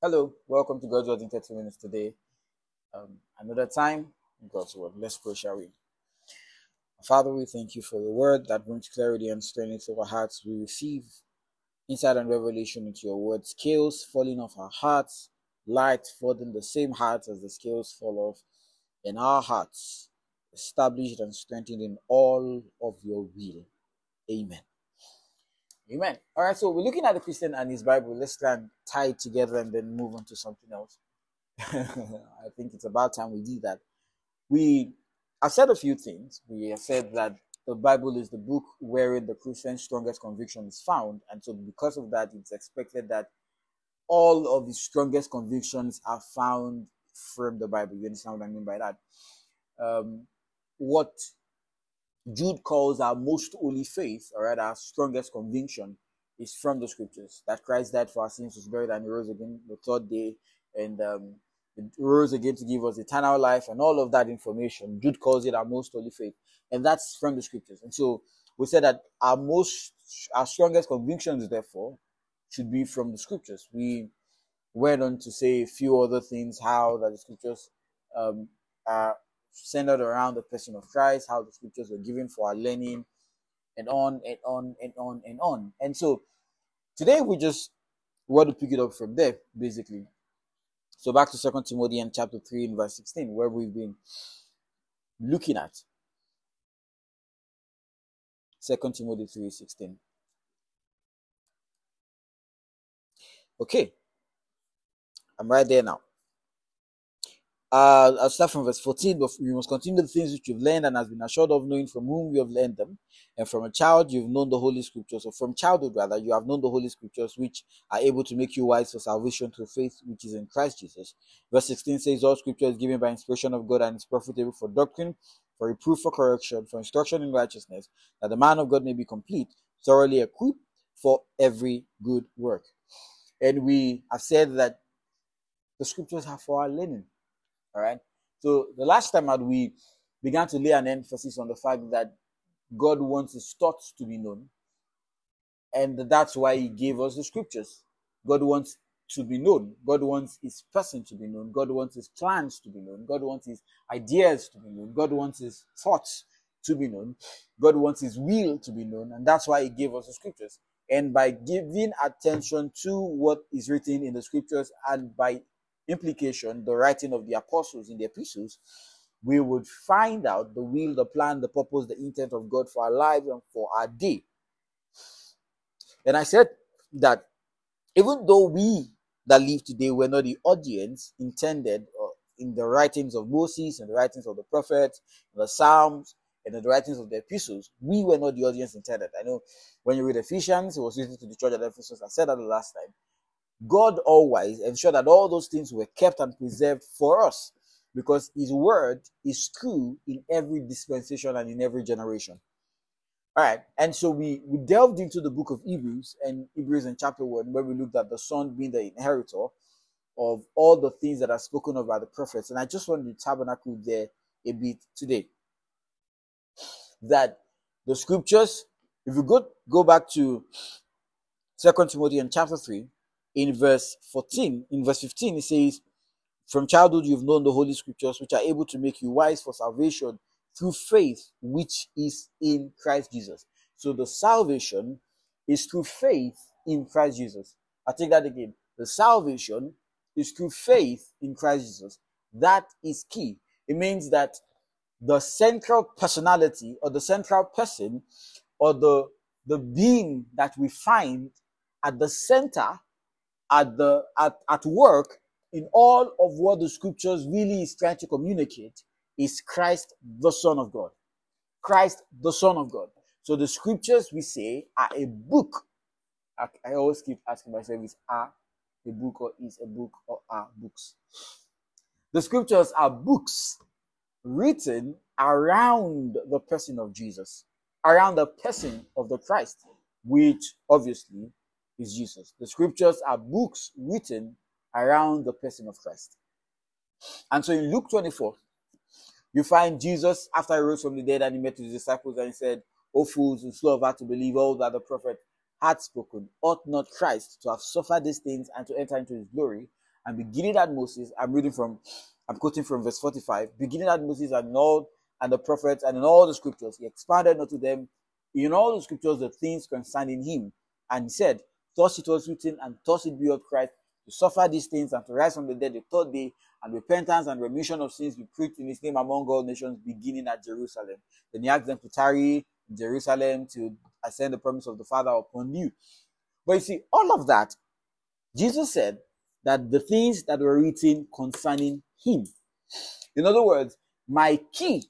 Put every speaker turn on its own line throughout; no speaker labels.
Hello, welcome to God's Word in 30 minutes today. Um, another time, God's Word. Let's pray, shall we? Father, we thank you for the word that brings clarity and strength to our hearts. We receive insight and revelation into your word, scales falling off our hearts, light falling the same hearts as the scales fall off in our hearts, established and strengthened in all of your will. Amen. Amen. All right, so we're looking at the Christian and his Bible. Let's try and tie it together and then move on to something else. I think it's about time we do that. We I've said a few things. We have said that the Bible is the book wherein the Christian's strongest conviction is found, and so because of that, it's expected that all of the strongest convictions are found from the Bible. You understand what I mean by that? Um, what Jude calls our most holy faith, or rather our strongest conviction, is from the scriptures. That Christ died for our sins, was buried, and rose again the third day, and um, rose again to give us eternal life, and all of that information. Jude calls it our most holy faith, and that's from the scriptures. And so we said that our most, our strongest convictions, therefore, should be from the scriptures. We went on to say a few other things, how that the scriptures um, are centered around the person of Christ, how the scriptures were given for our learning, and on and on and on and on. And so today we just want to pick it up from there, basically. So back to Second Timothy and chapter 3 and verse 16, where we've been looking at. Second Timothy 3 16. Okay. I'm right there now. Uh, I'll start from verse 14, but we must continue the things which you've learned and has been assured of knowing from whom you have learned them. And from a child, you've known the Holy Scriptures, or from childhood, rather, you have known the Holy Scriptures, which are able to make you wise for salvation through faith which is in Christ Jesus. Verse 16 says, All Scripture is given by inspiration of God and is profitable for doctrine, for reproof, for correction, for instruction in righteousness, that the man of God may be complete, thoroughly equipped for every good work. And we have said that the Scriptures are for our learning all right. So the last time out, we began to lay an emphasis on the fact that God wants his thoughts to be known. And that's why he gave us the scriptures. God wants to be known. God wants his person to be known. God wants his plans to be known. God wants his ideas to be known. God wants his thoughts to be known. God wants his will to be known. And that's why he gave us the scriptures. And by giving attention to what is written in the scriptures and by implication, the writing of the apostles in the epistles, we would find out the will, the plan, the purpose, the intent of God for our lives and for our day. And I said that even though we that live today were not the audience intended uh, in the writings of Moses and the writings of the prophets, the Psalms, and the writings of the epistles, we were not the audience intended. I know when you read Ephesians, it was written to the church at Ephesus. I said that the last time. God always ensured that all those things were kept and preserved for us because His word is true in every dispensation and in every generation. All right, and so we, we delved into the book of Hebrews and Hebrews in chapter 1, where we looked at the Son being the inheritor of all the things that are spoken of by the prophets. And I just want to tabernacle there a bit today. That the scriptures, if you go go back to Second Timothy in chapter 3, in verse 14, in verse 15, it says, From childhood you've known the Holy Scriptures, which are able to make you wise for salvation through faith, which is in Christ Jesus. So the salvation is through faith in Christ Jesus. I take that again. The salvation is through faith in Christ Jesus. That is key. It means that the central personality or the central person or the, the being that we find at the center at the at, at work in all of what the scriptures really is trying to communicate is Christ the Son of God. Christ the Son of God. So the scriptures we say are a book. I, I always keep asking myself is are a book or is a book or are books. The scriptures are books written around the person of Jesus, around the person of the Christ, which obviously is Jesus. The scriptures are books written around the person of Christ. And so in Luke 24, you find Jesus after he rose from the dead and he met his disciples and he said, O fools and slow of heart to believe all that the prophet had spoken, ought not Christ to have suffered these things and to enter into his glory? and beginning at Moses, I'm reading from, I'm quoting from verse 45, beginning at Moses and all and the prophets and in all the scriptures, he expounded unto them in all the scriptures the things concerning him. And he said, Thus it was written, and thus it be of Christ to suffer these things and to rise from the dead the third day, and repentance and remission of sins be preached in his name among all nations, beginning at Jerusalem. Then he asked them to tarry in Jerusalem to ascend the promise of the Father upon you. But you see, all of that, Jesus said that the things that were written concerning him. In other words, my key,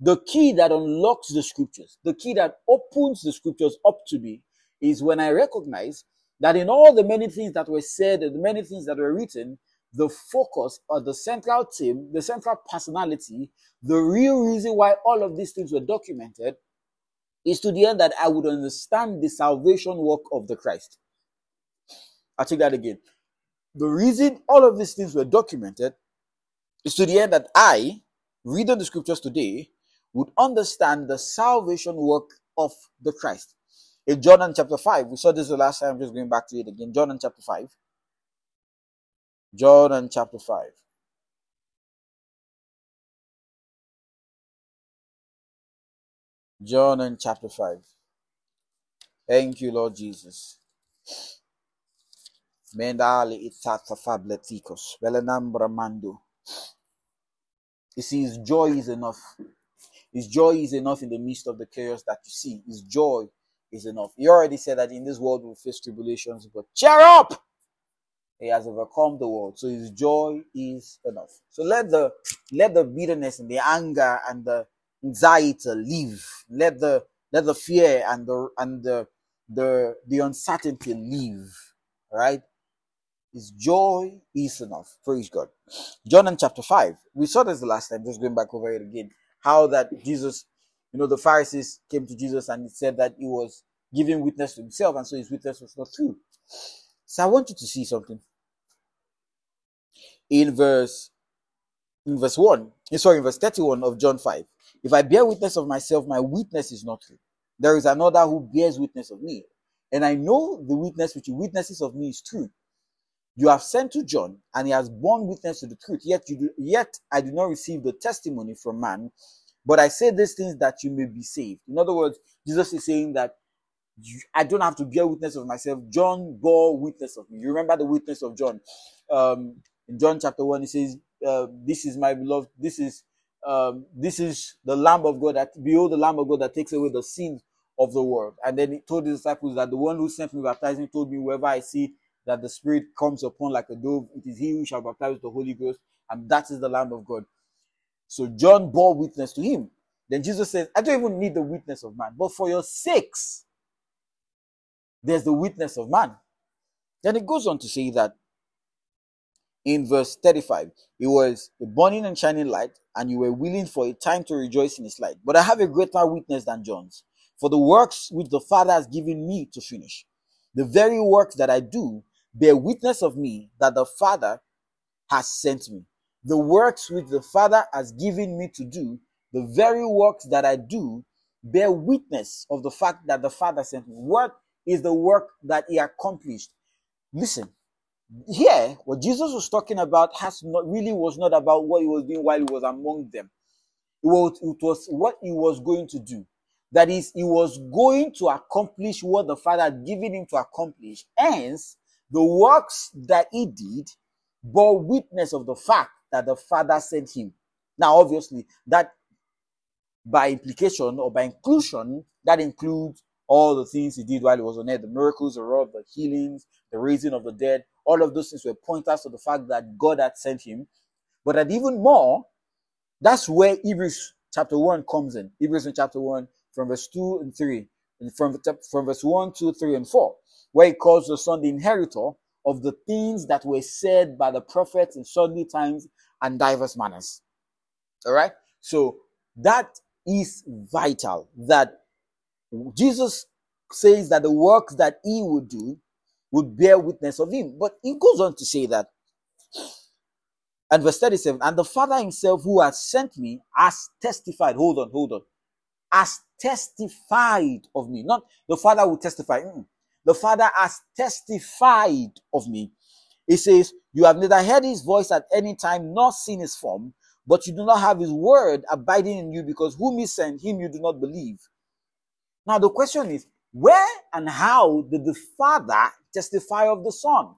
the key that unlocks the scriptures, the key that opens the scriptures up to me, is when I recognize that in all the many things that were said, and the many things that were written, the focus or the central theme, the central personality, the real reason why all of these things were documented is to the end that I would understand the salvation work of the Christ. I'll take that again. The reason all of these things were documented is to the end that I, reading the scriptures today, would understand the salvation work of the Christ. In John chapter 5, we saw this the last time, I'm just going back to it again. John chapter 5. John chapter 5. John chapter 5. Thank you, Lord Jesus. Mendali itata fabletikos. Velenambra mando. You see, his joy is enough. His joy is enough in the midst of the chaos that you see. His joy is enough. He already said that in this world we'll face tribulations, but cheer up! He has overcome the world. So his joy is enough. So let the let the bitterness and the anger and the anxiety leave. Let the let the fear and the and the the, the uncertainty leave. Right? His joy is enough. Praise God. John in chapter 5. We saw this the last time, just going back over it again. How that Jesus, you know, the Pharisees came to Jesus and he said that he was giving witness to himself, and so his witness was not true. So I want you to see something. In verse in verse 1, eh, sorry, in verse 31 of John 5. If I bear witness of myself, my witness is not true. There is another who bears witness of me. And I know the witness which he witnesses of me is true. You have sent to John, and he has borne witness to the truth. Yet you do, yet I do not receive the testimony from man, but I say these things that you may be saved. In other words, Jesus is saying that I don't have to bear witness of myself. John bore witness of me. You remember the witness of John. Um, in John chapter 1, he says, uh, This is my beloved, this is um, this is the Lamb of God that behold the Lamb of God that takes away the sins of the world. And then he told his disciples that the one who sent me baptizing told me, Wherever I see that the Spirit comes upon like a dove. It is he who shall baptize with the Holy Ghost, and that is the Lamb of God. So John bore witness to him. Then Jesus says, I don't even need the witness of man, but for your sakes, there's the witness of man. Then it goes on to say that in verse 35, it was a burning and shining light, and you were willing for a time to rejoice in his light. But I have a greater witness than John's, for the works which the Father has given me to finish. The very works that I do bear witness of me that the Father has sent me. The works which the Father has given me to do, the very works that I do, bear witness of the fact that the Father sent me. What is the work that He accomplished? Listen, here, what Jesus was talking about has not really was not about what He was doing while He was among them. It was, it was what He was going to do. That is, He was going to accomplish what the Father had given Him to accomplish. Hence, the works that he did bore witness of the fact that the Father sent him. Now, obviously, that by implication or by inclusion, that includes all the things he did while he was on earth the miracles, the rod, the healings, the raising of the dead. All of those things were pointers to the fact that God had sent him. But that even more, that's where Hebrews chapter 1 comes in. Hebrews in chapter 1, from verse 2 and 3, and from, from verse 1, 2, 3, and 4 where he calls the son the inheritor of the things that were said by the prophets in sundry times and diverse manners. All right. So that is vital that Jesus says that the works that he would do would bear witness of him. But he goes on to say that, and verse 37, and the Father himself who has sent me has testified. Hold on, hold on. Has testified of me. Not the Father will testify. Mm. The Father has testified of me. He says, You have neither heard his voice at any time nor seen his form, but you do not have his word abiding in you because whom he sent, him you do not believe. Now the question is, where and how did the Father testify of the Son?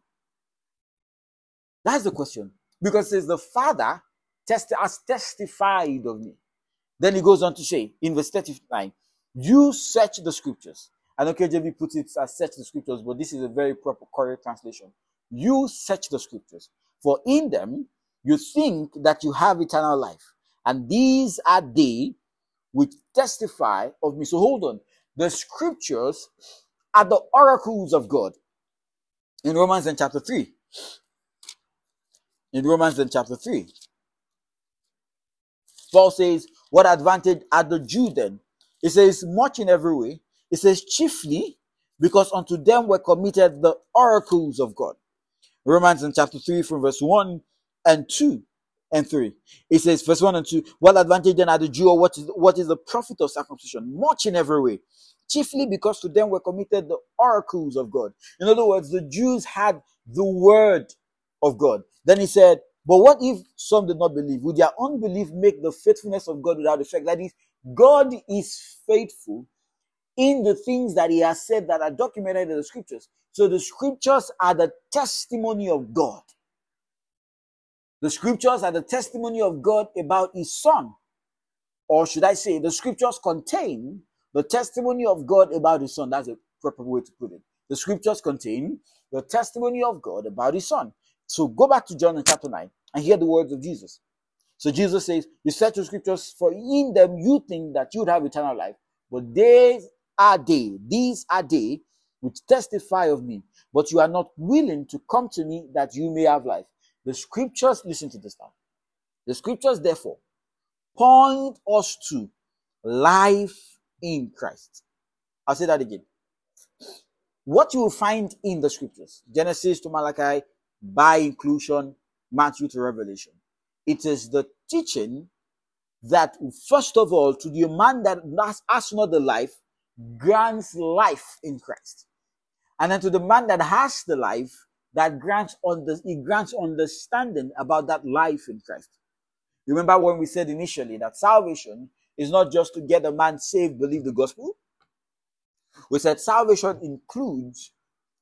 That's the question. Because says the Father test- has testified of me. Then he goes on to say in verse 39, you search the scriptures. I know KJV puts it as search the scriptures, but this is a very proper correct translation. You search the scriptures, for in them you think that you have eternal life. And these are they which testify of me. So hold on. The scriptures are the oracles of God. In Romans in chapter 3. In Romans in chapter 3. Paul says, What advantage are the Jew then? He says, Much in every way. It says, Chiefly because unto them were committed the oracles of God. Romans in chapter 3 from verse 1 and 2 and 3. It says, verse 1 and 2, what advantage then are the Jew, or what is, what is the profit of circumcision? Much in every way. Chiefly because to them were committed the oracles of God. In other words, the Jews had the word of God. Then he said, but what if some did not believe? Would their unbelief make the faithfulness of God without effect? That is, God is faithful in the things that he has said that are documented in the scriptures. So the scriptures are the testimony of God. The scriptures are the testimony of God about his son. Or should I say, the scriptures contain the testimony of God about his son. That's a proper way to put it. The scriptures contain the testimony of God about his son. So go back to John chapter 9 and hear the words of Jesus. So Jesus says, You search the scriptures, for in them you think that you would have eternal life, but these are they, these are they which testify of me, but you are not willing to come to me that you may have life. The scriptures, listen to this now. The scriptures, therefore, point us to life in Christ. I'll say that again. What you will find in the scriptures, Genesis to Malachi, by inclusion, Matthew to Revelation, it is the teaching that, first of all, to the man that has not the life, grants life in Christ. And then to the man that has the life, that grants on the it grants understanding about that life in Christ. Remember when we said initially that salvation is not just to get a man saved, believe the gospel. We said salvation includes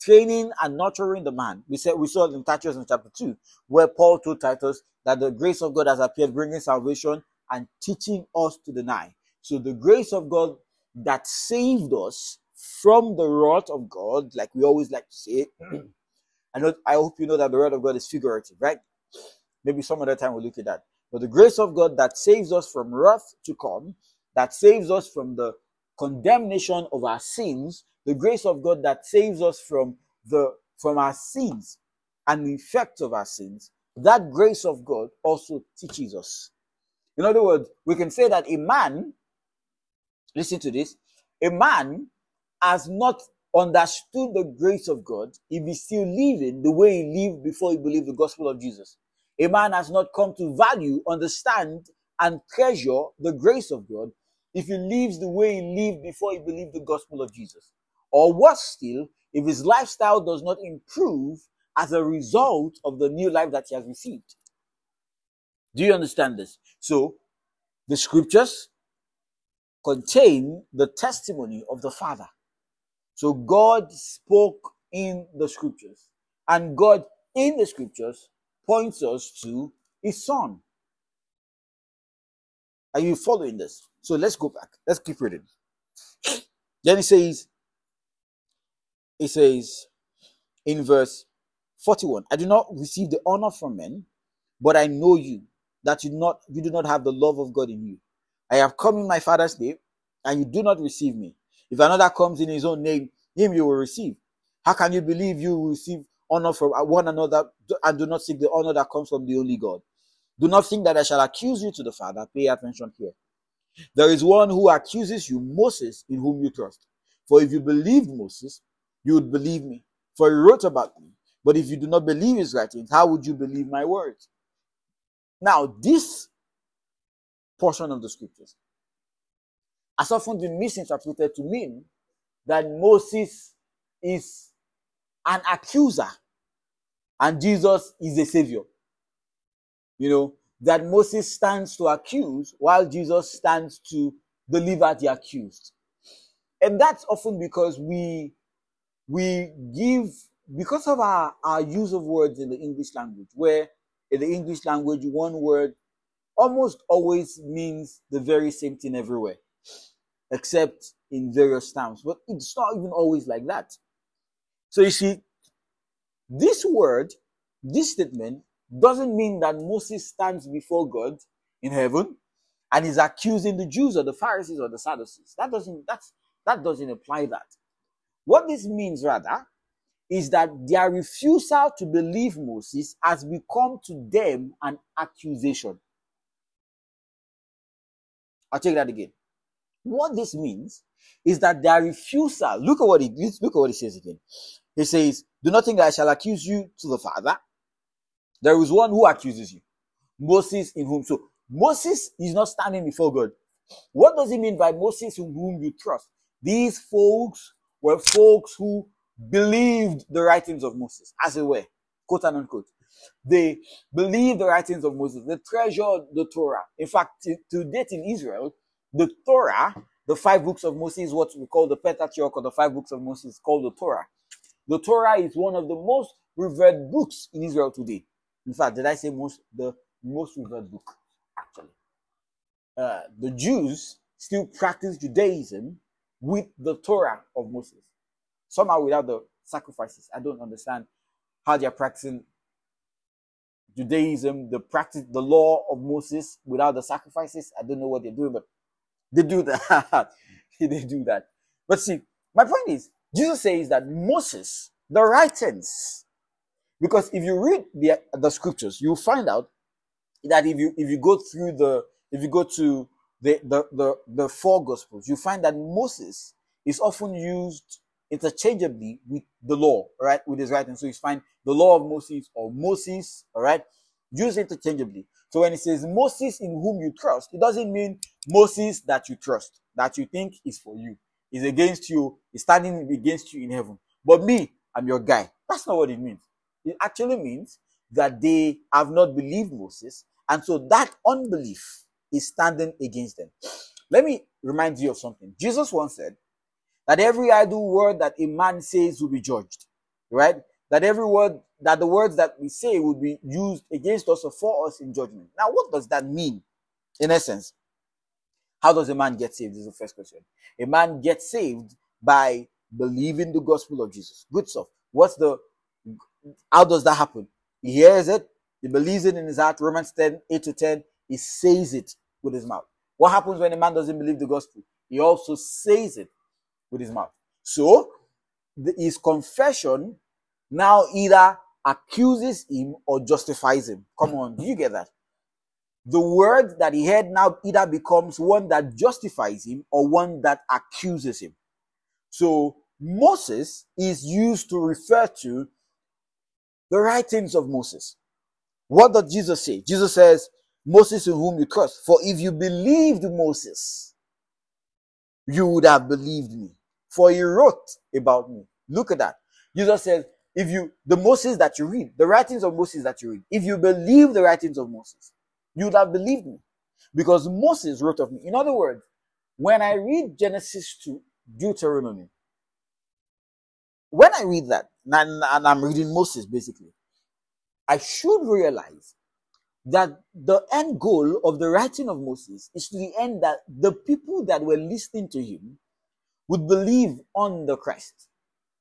training and nurturing the man. We said we saw in Titus in chapter 2, where Paul told Titus that the grace of God has appeared, bringing salvation and teaching us to deny. So the grace of God that saved us from the wrath of God, like we always like to say. I know I hope you know that the word of God is figurative, right? Maybe some other time we'll look at that. But the grace of God that saves us from wrath to come, that saves us from the condemnation of our sins, the grace of God that saves us from the from our sins and the effect of our sins, that grace of God also teaches us. In other words, we can say that a man, listen to this, a man has not understood the grace of God if he's still living the way he lived before he believed the gospel of Jesus. A man has not come to value, understand, and treasure the grace of God if he lives the way he lived before he believed the gospel of Jesus. Or worse still, if his lifestyle does not improve as a result of the new life that he has received. Do you understand this? So, the scriptures contain the testimony of the Father. So God spoke in the scriptures, and God in the scriptures points us to his son. Are you following this? So let's go back. Let's keep reading. Then he says, he says in verse 41, I do not receive the honor from men, but I know you, that you not you do not have the love of God in you. I have come in my father's name, and you do not receive me. If another comes in his own name, him you will receive. How can you believe you will receive honor from one another and do not seek the honor that comes from the only God? Do not think that I shall accuse you to the Father. Pay attention here. There is one who accuses you, Moses, in whom you trust. For if you believed Moses, you would believe me, for he wrote about me. But if you do not believe his writings, how would you believe my words? Now, this portion of the scriptures has often been misinterpreted to mean that Moses is an accuser, and Jesus is a savior. You know, that Moses stands to accuse while Jesus stands to deliver the accused. And that's often because we we give because of our, our use of words in the English language, where in the English language one word almost always means the very same thing everywhere, except in various terms. But it's not even always like that. So you see, this word, this statement, doesn't mean that Moses stands before God in heaven and is accusing the Jews or the Pharisees or the Sadducees. That doesn't that's that doesn't apply that. What this means rather is that their refusal to believe Moses has become to them an accusation. I'll take that again. What this means is that their refusal, look at what it look at what it says again. He says, Do not think I shall accuse you to the Father. There is one who accuses you. Moses in whom. So Moses is not standing before God. What does he mean by Moses in whom you trust? These folks were folks who believed the writings of Moses, as it were, quote and unquote. They believe the writings of Moses. They treasure the Torah. In fact, to, to date in Israel, the Torah, the five books of Moses, what we call the Pentateuch or the five books of Moses, called the Torah. The Torah is one of the most revered books in Israel today. In fact, did I say most the most revered book? Actually, uh, the Jews still practice Judaism with the Torah of Moses. Somehow without the sacrifices. I don't understand how they are practicing Judaism, the practice, the law of Moses without the sacrifices. I don't know what they're doing, but they do that. they do that. But see, my point is, Jesus says that Moses, the writings, because if you read the, the scriptures, you'll find out that if you if you go through the if you go to the the the, the four gospels, you find that Moses is often used interchangeably with the law, right? With his writing. So you find the law of Moses or Moses, all right, used interchangeably. So when it says Moses in whom you trust, it doesn't mean Moses that you trust, that you think is for you is against you, is standing against you in heaven. But me, I'm your guy. That's not what it means. It actually means that they have not believed Moses, and so that unbelief is standing against them. Let me remind you of something. Jesus once said that every idle word that a man says will be judged, right? That every word, that the words that we say will be used against us or for us in judgment. Now, what does that mean in essence? How does a man get saved? This is the first question. A man gets saved by believing the gospel of Jesus. Good stuff. What's the, how does that happen? He hears it, he believes it in his heart. Romans 10, 8 to 10, he says it with his mouth. What happens when a man doesn't believe the gospel? He also says it with his mouth. So, the, his confession now either accuses him or justifies him. Come on, do you get that? the word that he heard now either becomes one that justifies him or one that accuses him. So Moses is used to refer to the writings of Moses. What does Jesus say? Jesus says, Moses in whom you trust. For if you believed Moses, you would have believed me. For he wrote about me. Look at that. Jesus says, if you, the Moses that you read, the writings of Moses that you read, if you believe the writings of Moses, you would have believed me because Moses wrote of me. In other words, when I read Genesis to Deuteronomy, when I read that, and, and I'm reading Moses basically, I should realize that the end goal of the writing of Moses is to the end that the people that were listening to him would believe on the Christ.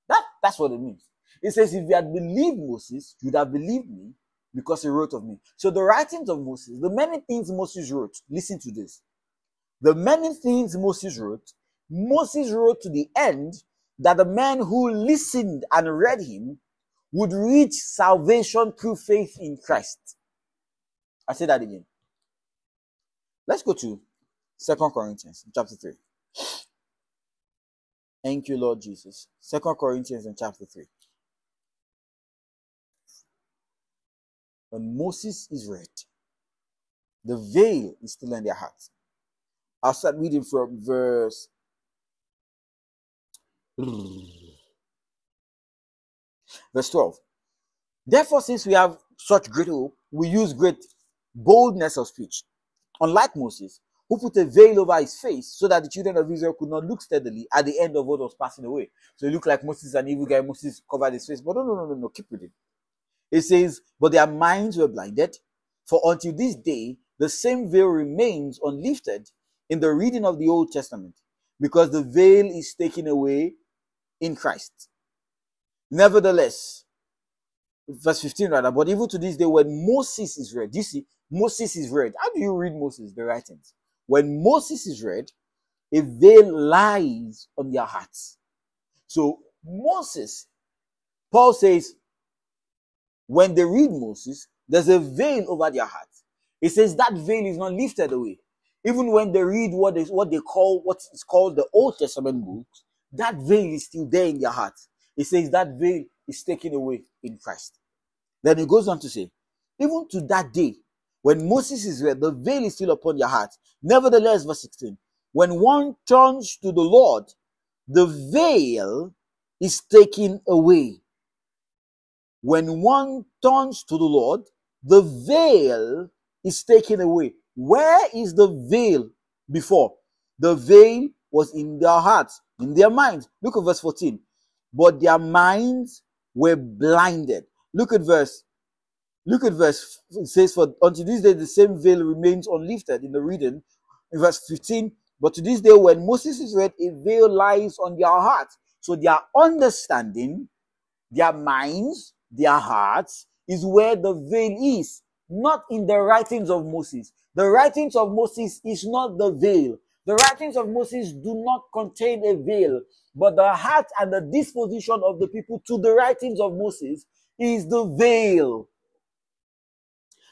That, that's what it means. It says, if you had believed Moses, you'd have believed me because he wrote of me. So the writings of Moses, the many things Moses wrote, listen to this. The many things Moses wrote, Moses wrote to the end that the man who listened and read him would reach salvation through faith in Christ. I say that again. Let's go to Second Corinthians chapter 3. Thank you, Lord Jesus. Second Corinthians in chapter 3. when Moses is read, the veil is still in their hearts. I'll start reading from verse. Verse 12. Therefore, since we have such great hope, we use great boldness of speech. Unlike Moses, who put a veil over his face so that the children of Israel could not look steadily at the end of what was passing away. So it looked like Moses is an evil guy. Moses covered his face. But no, no, no, no, no. Keep reading. It says, But their minds were blinded, for until this day the same veil remains unlifted in the reading of the Old Testament, because the veil is taken away in Christ. Nevertheless, verse 15 rather, but even to this day, when Moses is read, you see, Moses is read. How do you read Moses, the writings? When Moses is read, a veil lies on their hearts. So Moses, Paul says, when they read Moses, there's a veil over their hearts. It says that veil is not lifted away. Even when they read what is what they call what is called the Old Testament books, that veil is still there in their hearts. It says that veil is taken away in Christ. Then he goes on to say, even to that day, when Moses is read, the veil is still upon your heart. Nevertheless, verse 16, when one turns to the Lord, the veil is taken away. When one turns to the Lord, the veil is taken away. Where is the veil before? The veil was in their hearts, in their minds. Look at verse 14. But their minds were blinded. Look at verse. Look at verse. It says, For unto this day the same veil remains unlifted in the reading. In verse 15, but to this day, when Moses is read, a veil lies on their hearts. So their understanding, their minds, their hearts is where the veil is, not in the writings of Moses. The writings of Moses is not the veil. The writings of Moses do not contain a veil, but the heart and the disposition of the people to the writings of Moses is the veil.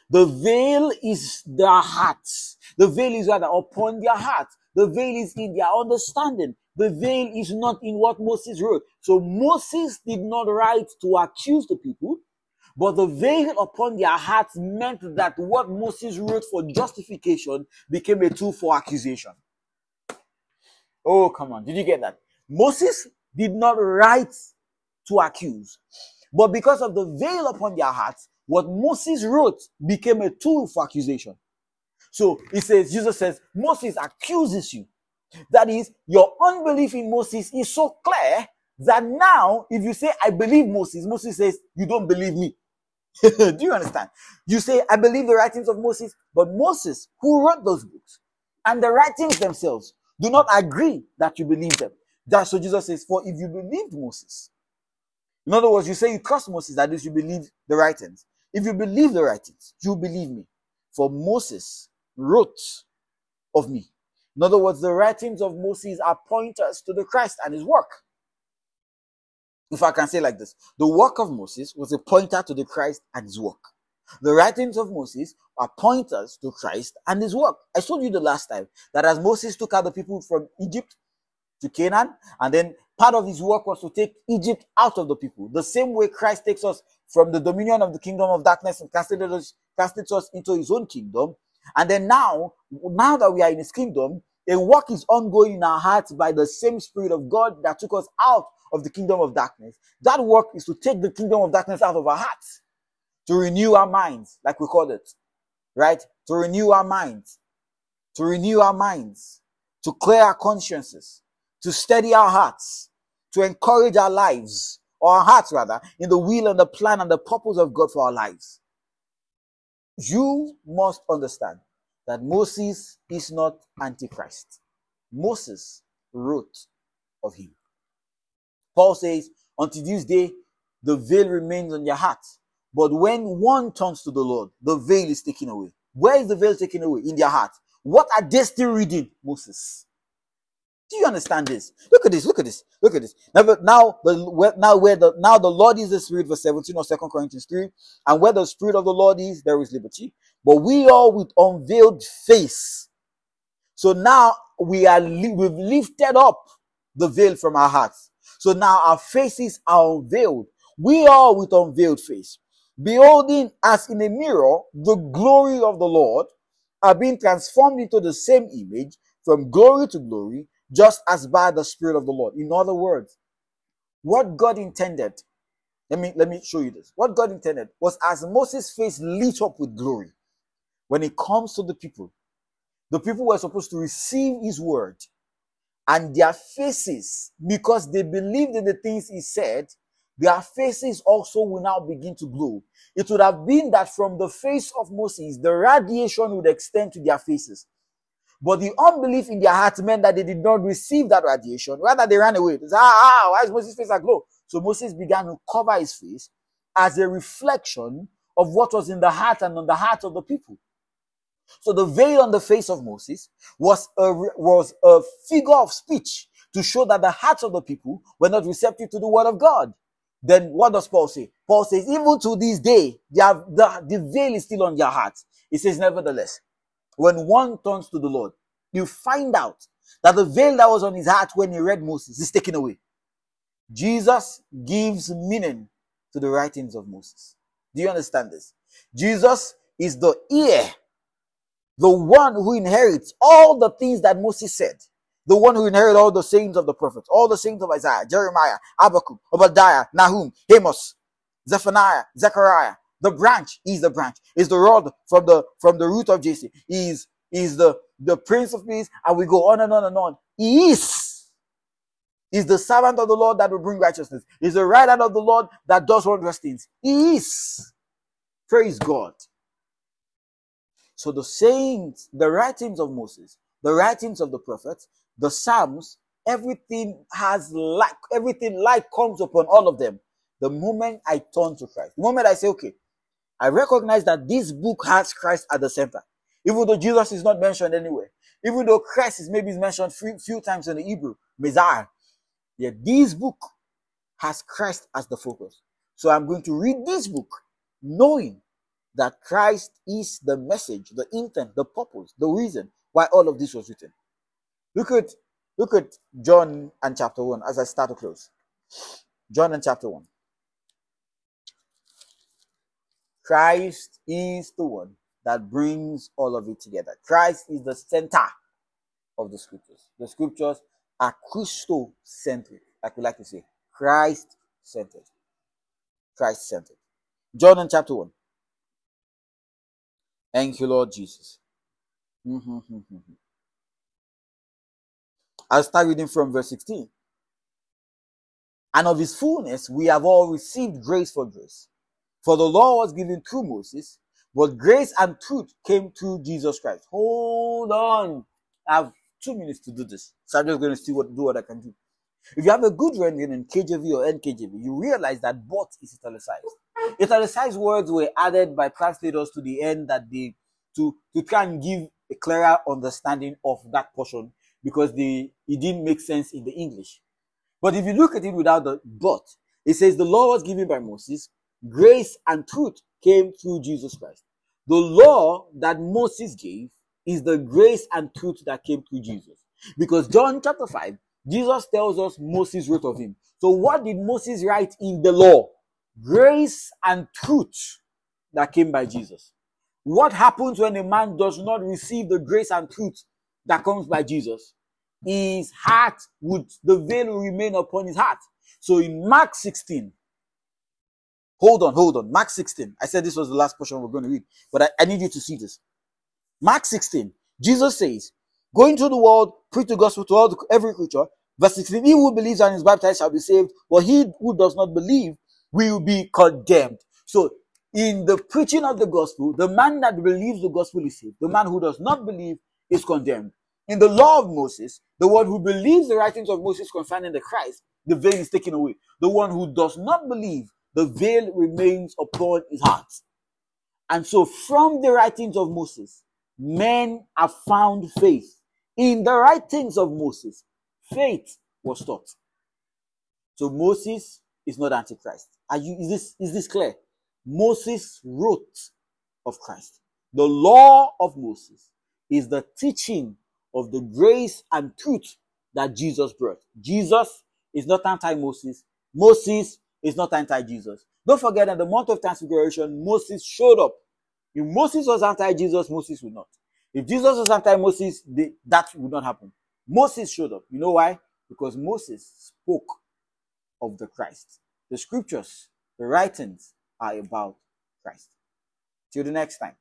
The veil is their hearts. The veil is rather upon their hearts. The veil is in their understanding. The veil is not in what Moses wrote. So Moses did not write to accuse the people, but the veil upon their hearts meant that what Moses wrote for justification became a tool for accusation. Oh, come on. Did you get that? Moses did not write to accuse. But because of the veil upon their hearts, what Moses wrote became a tool for accusation. So he says, Jesus says, Moses accuses you. That is, your unbelief in Moses is so clear that now, if you say, I believe Moses, Moses says, You don't believe me. Do you understand? You say, I believe the writings of Moses, but Moses, who wrote those books, and the writings themselves do not agree that you believe them. That's what Jesus says, For if you believed Moses, in other words, you say you trust Moses, that is, you believe the writings. If you believe the writings, you believe me. For Moses wrote of me. In other words, the writings of Moses are pointers to the Christ and his work. If I can say like this, the work of Moses was a pointer to the Christ and his work. The writings of Moses are pointers to Christ and his work. I told you the last time that as Moses took out the people from Egypt to Canaan, and then part of his work was to take Egypt out of the people. The same way Christ takes us from the dominion of the kingdom of darkness and casted us, us into his own kingdom. And then now, now that we are in his kingdom, a work is ongoing in our hearts by the same Spirit of God that took us out of the kingdom of darkness. That work is to take the kingdom of darkness out of our hearts, to renew our minds, like we call it, right? To renew our minds, to renew our minds, to clear our consciences, to steady our hearts, to encourage our lives, or our hearts rather, in the will and the plan and the purpose of God for our lives. You must understand that Moses is not Antichrist. Moses wrote of him. Paul says, until this day, the veil remains on your heart. But when one turns to the Lord, the veil is taken away. Where is the veil taken away? In their heart. What are they still reading? Moses. Do you understand this? Look at this. Look at this. Look at this. Now, now, the, now where the now the Lord is the Spirit, verse 17 of Second Corinthians 3. And where the Spirit of the Lord is, there is liberty. But we all with unveiled face. So now we are we've lifted up the veil from our hearts. So now our faces are unveiled. We are with unveiled face, beholding as in a mirror the glory of the Lord, are being transformed into the same image from glory to glory just as by the Spirit of the Lord. In other words, what God intended Let me let me show you this. What God intended was as Moses' face lit up with glory when it comes to the people, the people were supposed to receive his word and their faces, because they believed in the things he said, their faces also will now begin to glow. It would have been that from the face of Moses, the radiation would extend to their faces. But the unbelief in their hearts meant that they did not receive that radiation. Rather, they ran away. Ah, ah, why is Moses' face aglow? So Moses began to cover his face as a reflection of what was in the heart and on the heart of the people. So the veil on the face of Moses was a, was a figure of speech to show that the hearts of the people were not receptive to the word of God. Then what does Paul say? Paul says, even to this day, have, the, the veil is still on your heart. He says, nevertheless, when one turns to the Lord, you find out that the veil that was on his heart when he read Moses is taken away. Jesus gives meaning to the writings of Moses. Do you understand this? Jesus is the ear the one who inherits all the things that Moses said, the one who inherits all the sayings of the prophets, all the sayings of Isaiah, Jeremiah, Habakkuk, Obadiah, Nahum, Amos, Zephaniah, Zechariah. The branch is the branch, is the rod from the from the root of Jesse, is is the the Prince of Peace, and we go on and on and on. He is is the servant of the Lord that will bring righteousness. Is the right hand of the Lord that does wondrous things. He is. Praise God. So the sayings, the writings of Moses, the writings of the prophets, the Psalms, everything has like everything light comes upon all of them. The moment I turn to Christ, the moment I say, okay, I recognize that this book has Christ at the center. Even though Jesus is not mentioned anywhere, even though Christ is maybe mentioned few, few times in the Hebrew, Messiah, yet this book has Christ as the focus. So I'm going to read this book knowing that Christ is the message, the intent, the purpose, the reason why all of this was written. Look at look at John and chapter 1 as I start to close. John and chapter 1. Christ is the one that brings all of it together. Christ is the center of the scriptures. The scriptures are Christocentric, like we like to say. Christ centered. Christ centered. John chapter 1. Thank you, Lord Jesus. I'll start reading from verse 16. And of his fullness we have all received grace for grace. For the law was given through Moses, but grace and truth came through Jesus Christ. Hold on. I have two minutes to do this. So I'm just going to see what do what I can do. If you have a good rendering in KJV or NKJV, you realize that both is italicized. Italicized words were added by translators to the end that they to to try and give a clearer understanding of that portion because the it didn't make sense in the English. But if you look at it without the but, it says the law was given by Moses, grace and truth came through Jesus Christ. The law that Moses gave is the grace and truth that came through Jesus. Because John chapter 5, Jesus tells us Moses wrote of him. So what did Moses write in the law? Grace and truth that came by Jesus. What happens when a man does not receive the grace and truth that comes by Jesus? His heart would, the veil will remain upon his heart. So in Mark 16, hold on, hold on. Mark 16. I said this was the last portion we're going to read, but I, I need you to see this. Mark 16, Jesus says, Go into the world, preach the gospel to all the, every creature. Verse 16, he who believes and is baptized shall be saved, but he who does not believe will be condemned. So in the preaching of the gospel, the man that believes the gospel is saved. The man who does not believe is condemned. In the law of Moses, the one who believes the writings of Moses concerning the Christ, the veil is taken away. The one who does not believe, the veil remains upon his heart. And so from the writings of Moses, men have found faith. In the writings of Moses, faith was taught. So Moses is not antichrist. Are you is this is this clear? Moses wrote of Christ. The law of Moses is the teaching of the grace and truth that Jesus brought. Jesus is not anti-Moses. Moses is not anti-Jesus. Don't forget that the mount of transfiguration, Moses showed up. If Moses was anti-Jesus, Moses would not. If Jesus was anti-Moses, that would not happen. Moses showed up. You know why? Because Moses spoke of the Christ. The scriptures the writings are about Christ. Till the next time.